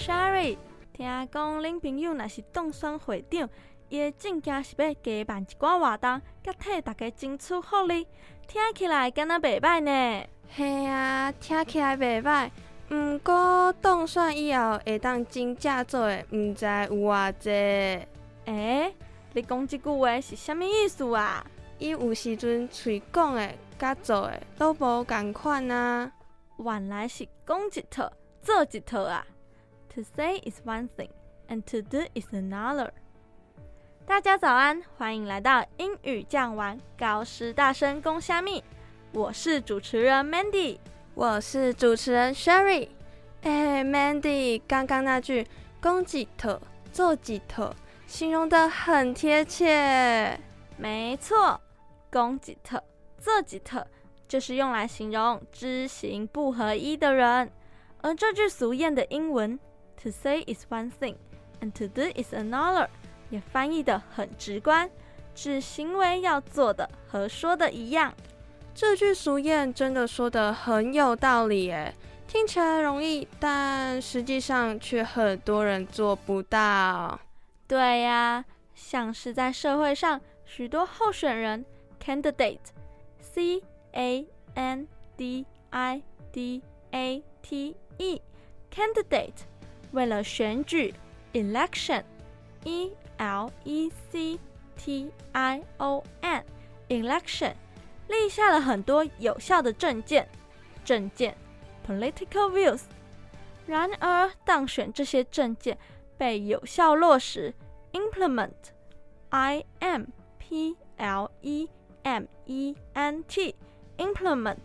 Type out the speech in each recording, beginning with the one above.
？Sherry，听讲恁朋友若是当选会长，伊的证件是要加办一寡活动，甲替大家争取福利，听起来敢若袂歹呢。嘿啊，听起来袂歹。毋过当选以后会当真正做的，毋知有偌济。诶，你讲即句话是啥物意思啊？伊有时阵喙讲的，甲做的都无共款啊。原来是讲一套，做一套啊。To say is one thing, and to do is another。大家早安，欢迎来到英语讲完高师大声公虾米，我是主持人 Mandy。我是主持人 Sherry。哎，Mandy，刚刚那句“攻几特做几特”形容的很贴切。没错，“攻几特做几特”就是用来形容知行不合一的人。而这句俗谚的英文 “To say is one thing, and to do is another” 也翻译的很直观，指行为要做的和说的一样。这句俗谚真的说的很有道理耶，听起来容易，但实际上却很多人做不到。对呀，像是在社会上，许多候选人 （candidate，c a n d i d a t e），candidate 为了选举 （election，e l e c t i o n），election。立下了很多有效的政见，政见 （political views）。然而，当选这些政见被有效落实 （implement，i m p l e m e n t，implement）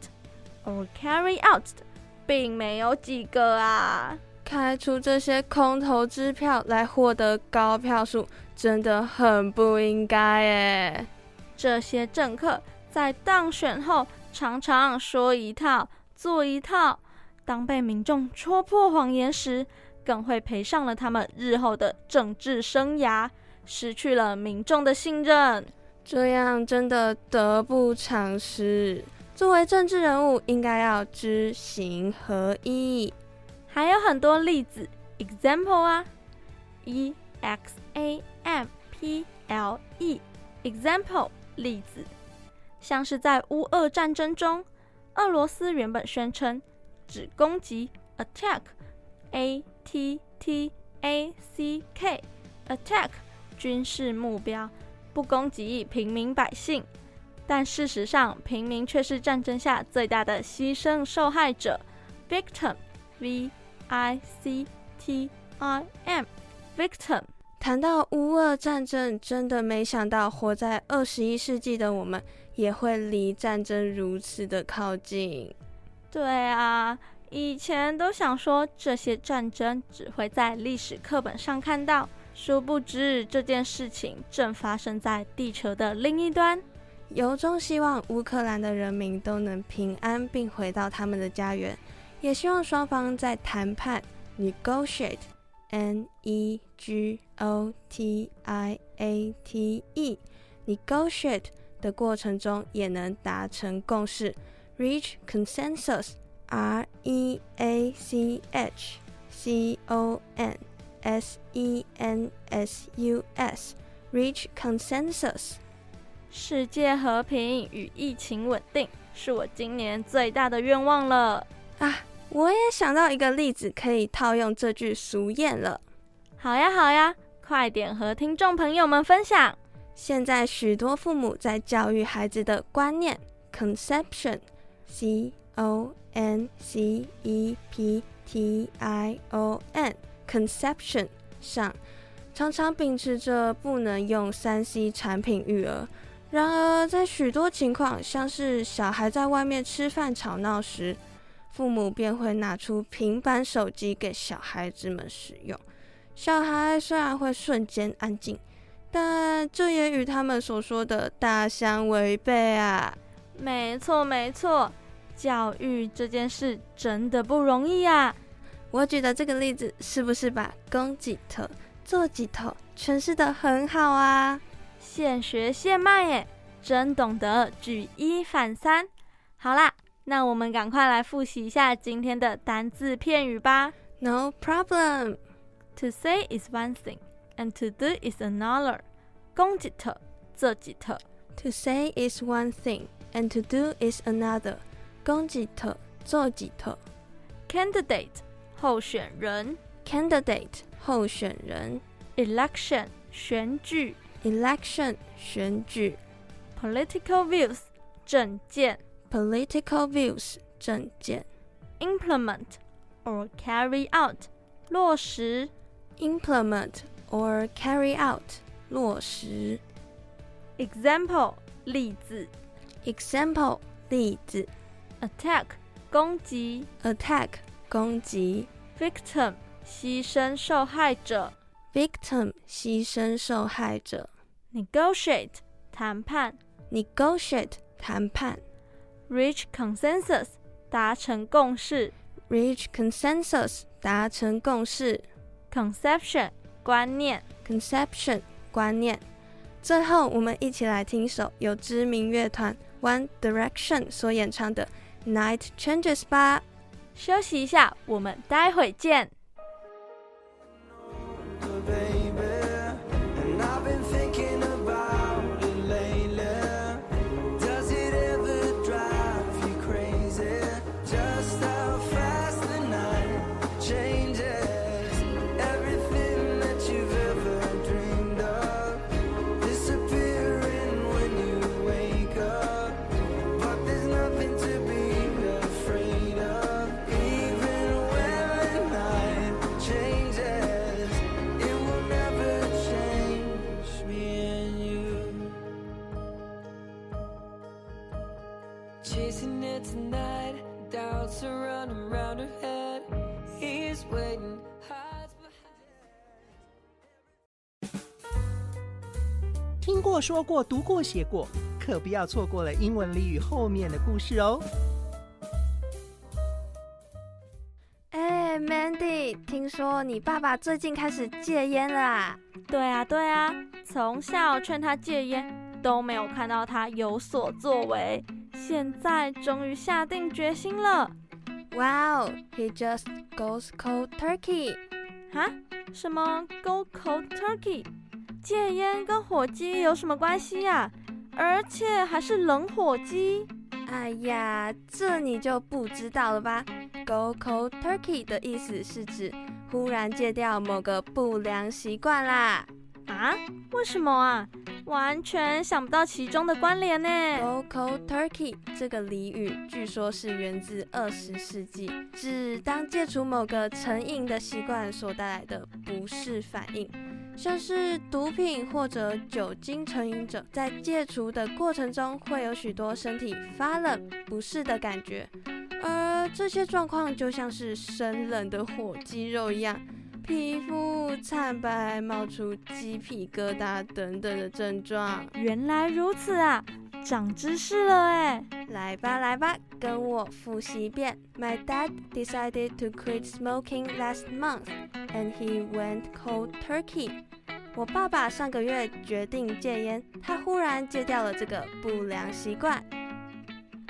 or carry out 的，并没有几个啊！开出这些空头支票来获得高票数，真的很不应该诶。这些政客。在当选后，常常说一套做一套。当被民众戳破谎言时，更会赔上了他们日后的政治生涯，失去了民众的信任。这样真的得不偿失。作为政治人物，应该要知行合一。还有很多例子，example 啊，e x a m p l e，example 例子。像是在乌俄战争中，俄罗斯原本宣称只攻击 attack，a t t a c k，attack 军事目标，不攻击平民百姓。但事实上，平民却是战争下最大的牺牲受害者，victim，v i c t i m，victim。谈到乌俄战争，真的没想到活在二十一世纪的我们。也会离战争如此的靠近。对啊，以前都想说这些战争只会在历史课本上看到，殊不知这件事情正发生在地球的另一端。由衷希望乌克兰的人民都能平安并回到他们的家园，也希望双方在谈判 （negotiate），n e g o t i a t e，negotiate。的过程中也能达成共识，reach consensus，r e a c h c o n s e n s u s，reach consensus。世界和平与疫情稳定是我今年最大的愿望了啊！我也想到一个例子可以套用这句俗谚了。好呀，好呀，快点和听众朋友们分享。现在许多父母在教育孩子的观念 （conception，c o n c e p t i o n）conception 上，常常秉持着不能用三 C 产品育儿。然而，在许多情况，像是小孩在外面吃饭吵闹时，父母便会拿出平板手机给小孩子们使用。小孩虽然会瞬间安静，但这也与他们所说的大相违背啊！没错，没错，教育这件事真的不容易啊！我举的这个例子，是不是把供给头、做几头诠释的很好啊？现学现卖耶，真懂得举一反三。好啦。那我们赶快来复习一下今天的单字片语吧。No problem. To say is one thing, and to do is another. 攻击特，做几特。To say is one thing, and to do is another. 攻击特，做几特。Candidate 候选人。Candidate 候选人。Election 选举。Election 选举。Political views 政见。political views 政见，implement or carry out 落实，implement or carry out 落实，example 例子，example 例子，attack 攻击，attack 攻击，victim 牺牲受害者，victim 牺牲受害者，negotiate 谈判，negotiate 谈判。 Reach consensus，达成共识。Reach consensus，达成共识。Conception，观念。Conception，观念。最后，我们一起来听首由知名乐团 One Direction 所演唱的《Night Changes》吧。休息一下，我们待会见。过、说过、读过、写过，可不要错过了英文俚语后面的故事哦。哎，Mandy，听说你爸爸最近开始戒烟了？对啊，对啊，从小劝他戒烟，都没有看到他有所作为，现在终于下定决心了。Wow，he just goes cold turkey。啊？什么 go cold turkey？戒烟跟火鸡有什么关系呀？而且还是冷火鸡。哎呀，这你就不知道了吧？Go cold turkey 的意思是指忽然戒掉某个不良习惯啦。啊？为什么啊？完全想不到其中的关联呢。Go cold turkey 这个俚语据说是源自二十世纪，指当戒除某个成瘾的习惯所带来的不适反应。像是毒品或者酒精成瘾者，在戒除的过程中会有许多身体发冷不适的感觉，而这些状况就像是生冷的火鸡肉一样，皮肤惨白、冒出鸡皮疙瘩等等的症状。原来如此啊，长知识了哎！来吧来吧，跟我复习一遍。My dad decided to quit smoking last month. And he went cold turkey. 我爸爸上个月决定戒烟，他忽然戒掉了这个不良习惯。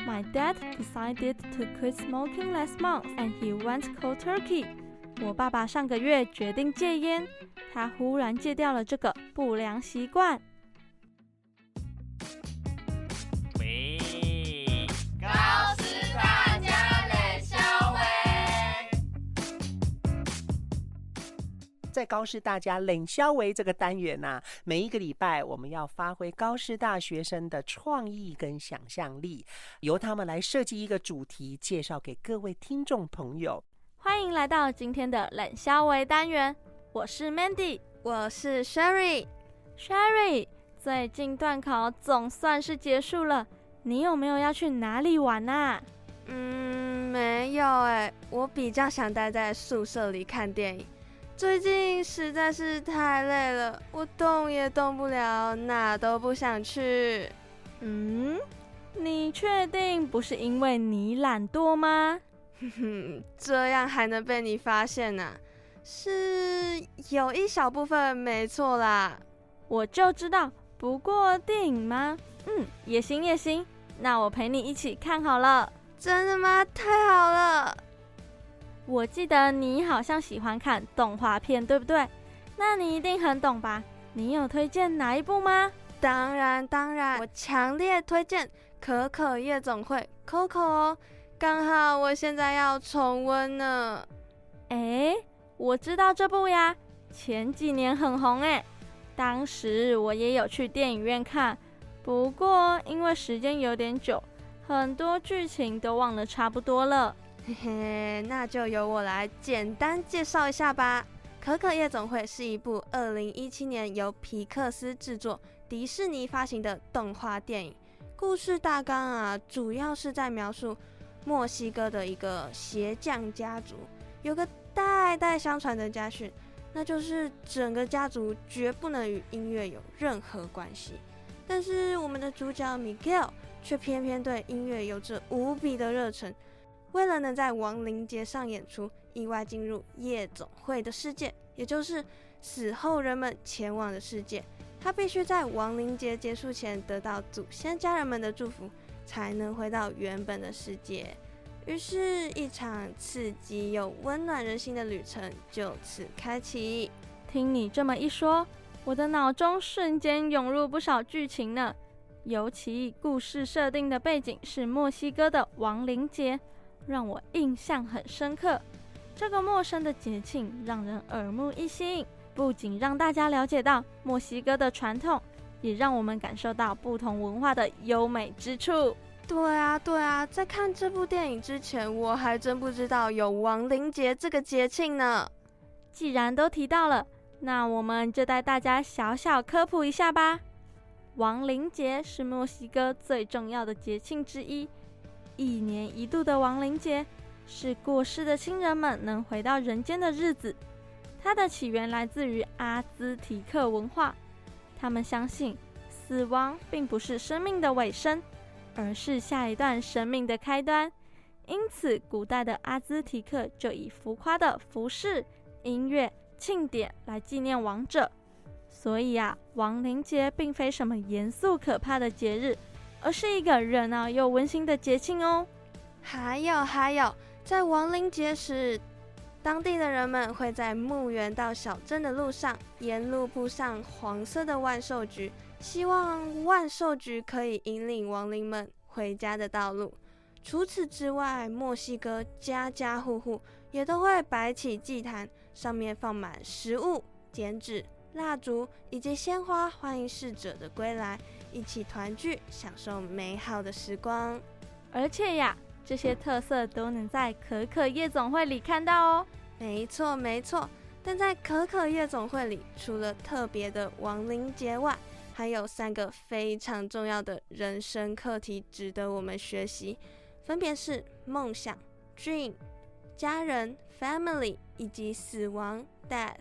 My dad decided to quit smoking last month, and he went cold turkey. 我爸爸上个月决定戒烟，他忽然戒掉了这个不良习惯。在高师大家冷消维这个单元呐、每一个礼拜我们要发挥高师大学生的创意跟想象力，由他们来设计一个主题，介绍给各位听众朋友。欢迎来到今天的冷消维单元，我是 Mandy。我是 Sherry，Sherry，最近段考总算是结束了，你有没有要去哪里玩啊？嗯，没有哎，我比较想待在宿舍里看电影。最近实在是太累了，我动也动不了，哪都不想去。嗯，你确定不是因为你懒惰吗？哼哼，这样还能被你发现呢、是有一小部分没错啦。我就知道，不过电影吗？嗯，也行也行，那我陪你一起看好了。真的吗？太好了！我记得你好像喜欢看动画片，对不对？那你一定很懂吧？你有推荐哪一部吗？当然当然，我强烈推荐《可可夜总会》Coco 哦，刚好我现在要重温呢。诶，我知道这部呀，前几年很红诶。当时我也有去电影院看，不过因为时间有点久，很多剧情都忘了差不多了。嘿嘿，那就由我来简单介绍一下吧。《可可夜总会》是一部2017年由皮克斯制作、迪士尼发行的动画电影。故事大纲啊，主要是在描述墨西哥的一个鞋匠家族，有个代代相传的家训，那就是整个家族绝不能与音乐有任何关系。但是我们的主角 Miguel 却偏偏对音乐有着无比的热忱。为了能在亡灵节上演出，意外进入夜总会的世界，也就是死后人们前往的世界。他必须在亡灵节结束前得到祖先家人们的祝福，才能回到原本的世界。于是，一场刺激又温暖人心的旅程就此开启。听你这么一说，我的脑中瞬间涌入不少剧情呢。尤其故事设定的背景是墨西哥的亡灵节，让我印象很深刻。这个陌生的节庆让人耳目一新，不仅让大家了解到墨西哥的传统，也让我们感受到不同文化的优美之处。对啊，对啊，在看这部电影之前，我还真不知道有亡灵节这个节庆呢。既然都提到了，那我们就带大家小小科普一下吧。亡灵节是墨西哥最重要的节庆之一，一年一度的亡灵节是过世的亲人们能回到人间的日子。它的起源来自于阿兹提克文化，他们相信死亡并不是生命的尾声，而是下一段生命的开端。因此，古代的阿兹提克就以浮夸的服饰、音乐、庆典来纪念亡者。所以啊，亡灵节并非什么严肃可怕的节日，而是一个热闹又温馨的节庆哦。还有还有，在亡灵节时，当地的人们会在墓园到小镇的路上，沿路铺上黄色的万寿菊，希望万寿菊可以引领亡灵们回家的道路。除此之外，墨西哥家家户户也都会摆起祭坛，上面放满食物、剪纸、蜡烛以及鲜花，欢迎逝者的归来，一起团聚，享受美好的时光。而且呀，这些特色都能在可可夜总会里看到哦。没错，没错。但在可可夜总会里，除了特别的亡灵节外，还有三个非常重要的人生课题值得我们学习，分别是梦想 （dream）、家人 （family） 以及死亡 （death）。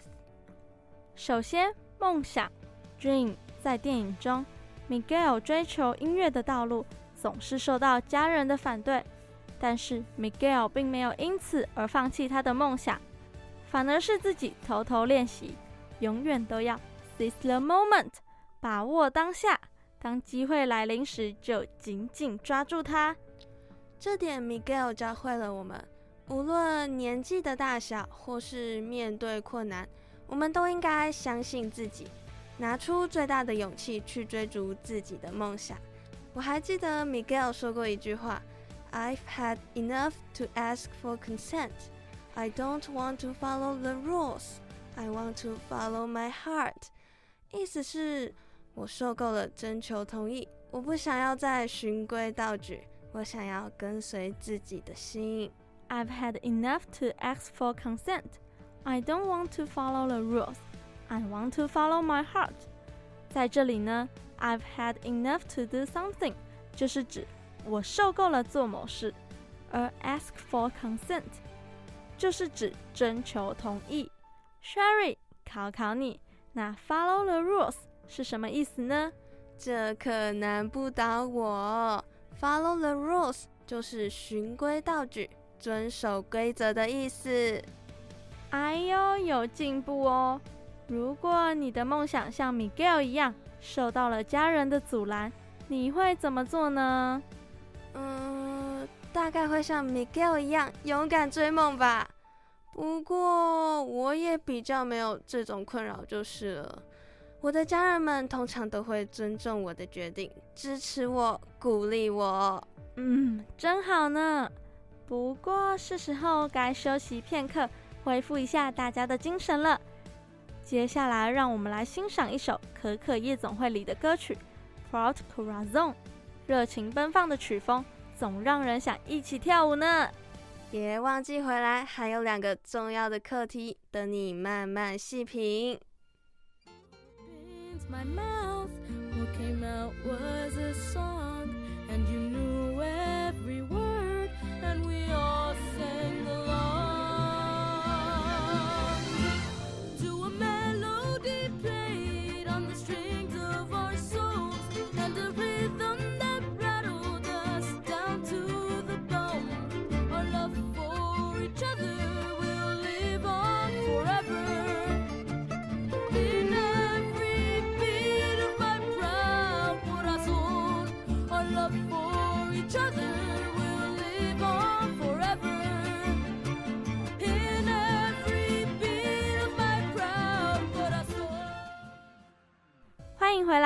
首先，梦想 （dream） 在电影中，Miguel 追求音乐的道路总是受到家人的反对，但是 Miguel 并没有因此而放弃他的梦想，反而是自己偷偷练习，永远都要 seize the moment，把握当下，当机会来临时就紧紧抓住它。这点 Miguel 教会了我们，无论年纪的大小或是面对困难，我们都应该相信自己，拿出最大的勇气去追逐自己的梦想。我还记得 Miguel 说过一句话：“I've had enough to ask for consent. I don't want to follow the rules.” I want to follow my heart。意思是，我受够了征求同意，我不想要再循规蹈矩，我想要跟随自己的心。I've had enough to ask for consent. I don't want to follow the rules. I want to follow my heart. 在这里呢，I've had enough to do something，就是指我受够了做某事，而 ask for consent 就是指征求同意。Sherry，考考你，那 follow the rules 是什么意思呢？这可难不倒我。Follow the rules 就是循规蹈矩、遵守规则的意思。哎呦，有进步哦！如果你的梦想像 Miguel 一样受到了家人的阻拦，你会怎么做呢？嗯，大概会像 Miguel 一样勇敢追梦吧。不过我也比较没有这种困扰就是了。我的家人们通常都会尊重我的决定，支持我，鼓励我。嗯，真好呢。不过是时候该休息片刻，恢复一下大家的精神了。接下来，让我们来欣赏一首可可夜总会里的歌曲《Proud Corazon》，热情奔放的曲风，总让人想一起跳舞呢。别忘记回来，还有两个重要的课题等你慢慢细品。欢迎回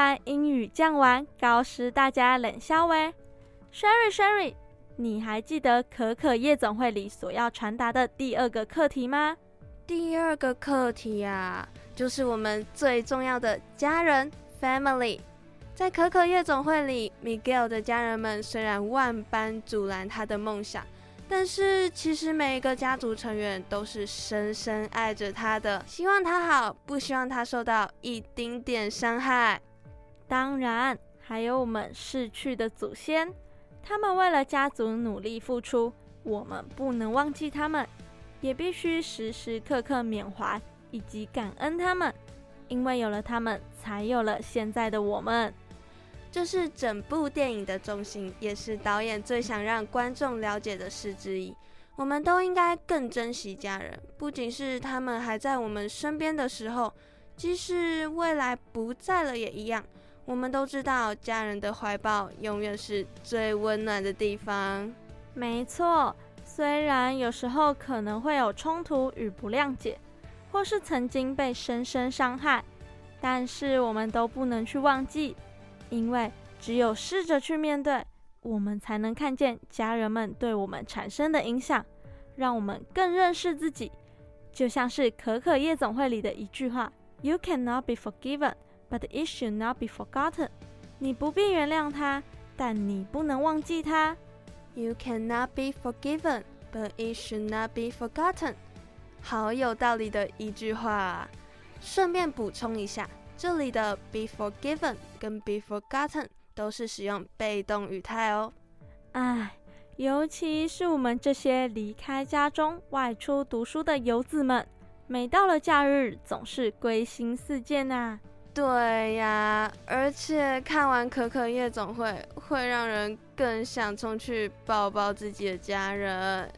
来，英语讲完，告诉大家冷笑喂，Sherry Sherry，你还记得可可夜总会里所要传达的第二个课题吗？第二个课题啊，就是我们最重要的家人 family。在可可夜总会里，Miguel 的家人们虽然万般阻拦他的梦想。但是，其实每一个家族成员都是深深爱着他的，希望他好，不希望他受到一丁点伤害。当然，还有我们逝去的祖先，他们为了家族努力付出，我们不能忘记他们，也必须时时刻刻缅怀以及感恩他们，因为有了他们，才有了现在的我们。这是整部电影的中心，也是导演最想让观众了解的事之一。我们都应该更珍惜家人，不仅是他们还在我们身边的时候，即使未来不在了也一样。我们都知道，家人的怀抱永远是最温暖的地方。没错，虽然有时候可能会有冲突与不谅解，或是曾经被深深伤害，但是我们都不能去忘记。因为只有试着去面对，我们才能看见家人们对我们产生的影响，让我们更认识自己。就像是可可夜总会里的一句话：“You cannot be forgiven, but it should not be forgotten。”你不必原谅他，但你不能忘记他。You cannot be forgiven, but it should not be forgotten。好有道理的一句话。顺便补充一下。这里的 be forgiven 跟 be forgotten 都是使用被动语态哦。唉，尤其是我们这些离开家中外出读书的游子们，每到了假日总是归心似箭呐。对呀，而且看完可可夜总会，会让人更想冲去抱抱自己的家人。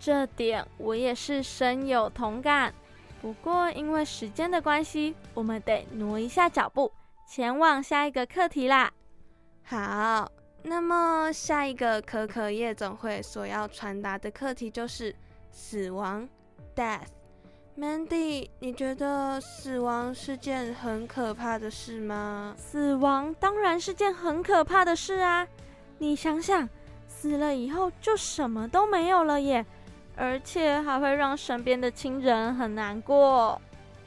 这点我也是深有同感。不过，因为时间的关系，我们得挪一下脚步，前往下一个课题啦。好，那么下一个可可夜总会所要传达的课题就是死亡 （death）。Mandy，你觉得死亡是件很可怕的事吗？死亡当然是件很可怕的事啊！你想想，死了以后就什么都没有了耶。而且还会让身边的亲人很难过。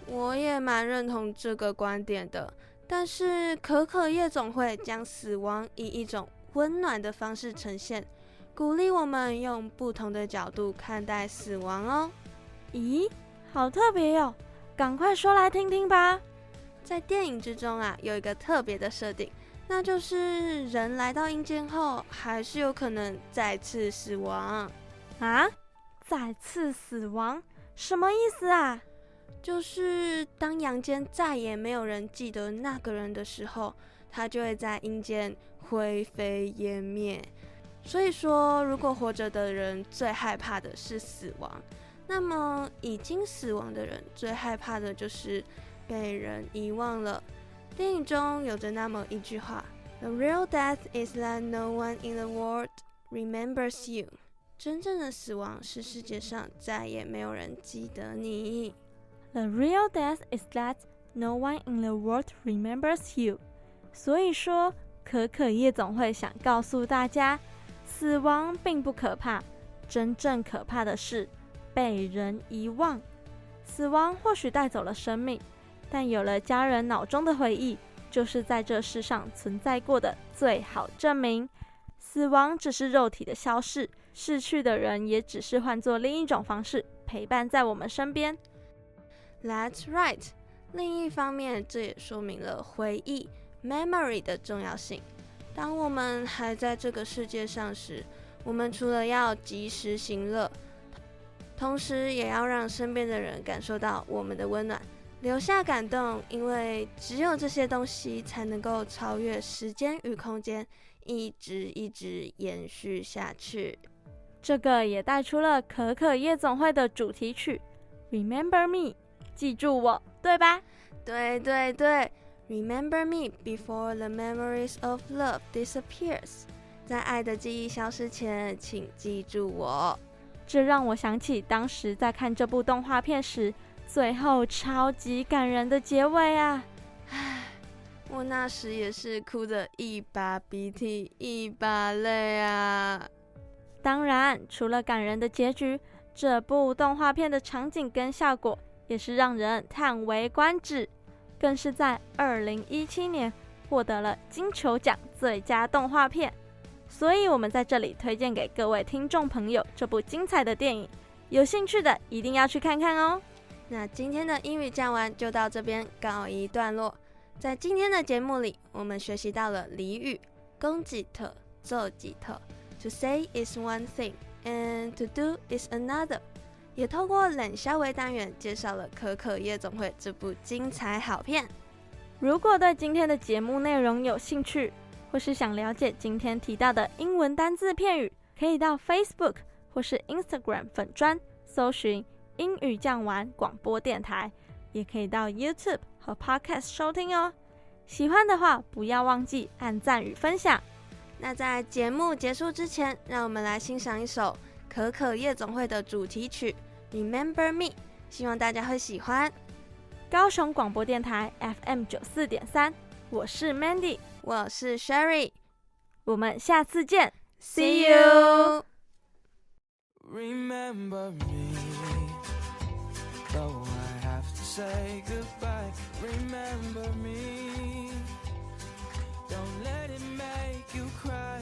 我也蛮认同这个观点的。但是可可夜总会将死亡以一种温暖的方式呈现，鼓励我们用不同的角度看待死亡哦。咦，好特别哟！赶快说来听听吧。在电影之中啊，有一个特别的设定，那就是人来到阴间后，还是有可能再次死亡啊？再次死亡，什么意思啊？就是当阳间再也没有人记得那个人的时候，他就会在阴间灰飞烟灭。所以说，如果活着的人最害怕的是死亡，那么已经死亡的人最害怕的就是被人遗忘了。电影中有着那么一句话：“The real death is that no one in the world remembers you。”真正的死亡是世界上再也没有人记得你。The real death is that no one in the world remembers you。所以说，可可夜总会想告诉大家，死亡并不可怕，真正可怕的是被人遗忘。死亡或许带走了生命，但有了家人脑中的回忆，就是在这世上存在过的最好证明。死亡只是肉体的消逝，逝去的人也只是换作另一种方式陪伴在我们身边。That's right。另一方面，这也说明了回忆 （memory） 的重要性。当我们还在这个世界上时，我们除了要及时行乐，同时也要让身边的人感受到我们的温暖，留下感动。因为只有这些东西才能够超越时间与空间，一直一直延续下去。这个也带出了可可夜总会的主题曲《Remember Me》。记住我，对吧？对对对，Remember me before the memories of love disappears。在爱的记忆消失前，请记住我。这让我想起当时在看这部动画片时，最后超级感人的结尾啊！唉，我那时也是哭得一把鼻涕一把泪啊。当然，除了感人的结局，这部动画片的场景跟效果。也是让人叹为观止，更是在二零一七年获得了金球奖最佳动画片，所以我们在这里推荐给各位听众朋友这部精彩的电影，有兴趣的一定要去看看哦。那今天的英语讲完就到这边告一段落，在今天的节目里，我们学习到了俚语“供给特做几特 ”，To say is one thing and to do is another。也透过冷笑微单元介绍了《可可夜总会》这部精彩好片。如果对今天的节目内容有兴趣，或是想了解今天提到的英文单字片语，可以到 Facebook 或是 Instagram 粉专搜寻“英语酱玩广播电台”，也可以到 YouTube 和 Podcast 收听哦。喜欢的话，不要忘记按赞与分享。那在节目结束之前，让我们来欣赏一首《可可夜总会》的主题曲。Remember me，希望大家会喜欢。高雄广播电台 FM 九四点三，我是 Mandy，我是 Sherry，我们下次见，See you。Remember me, though I have to say goodbye. Remember me, don't let it make you cry.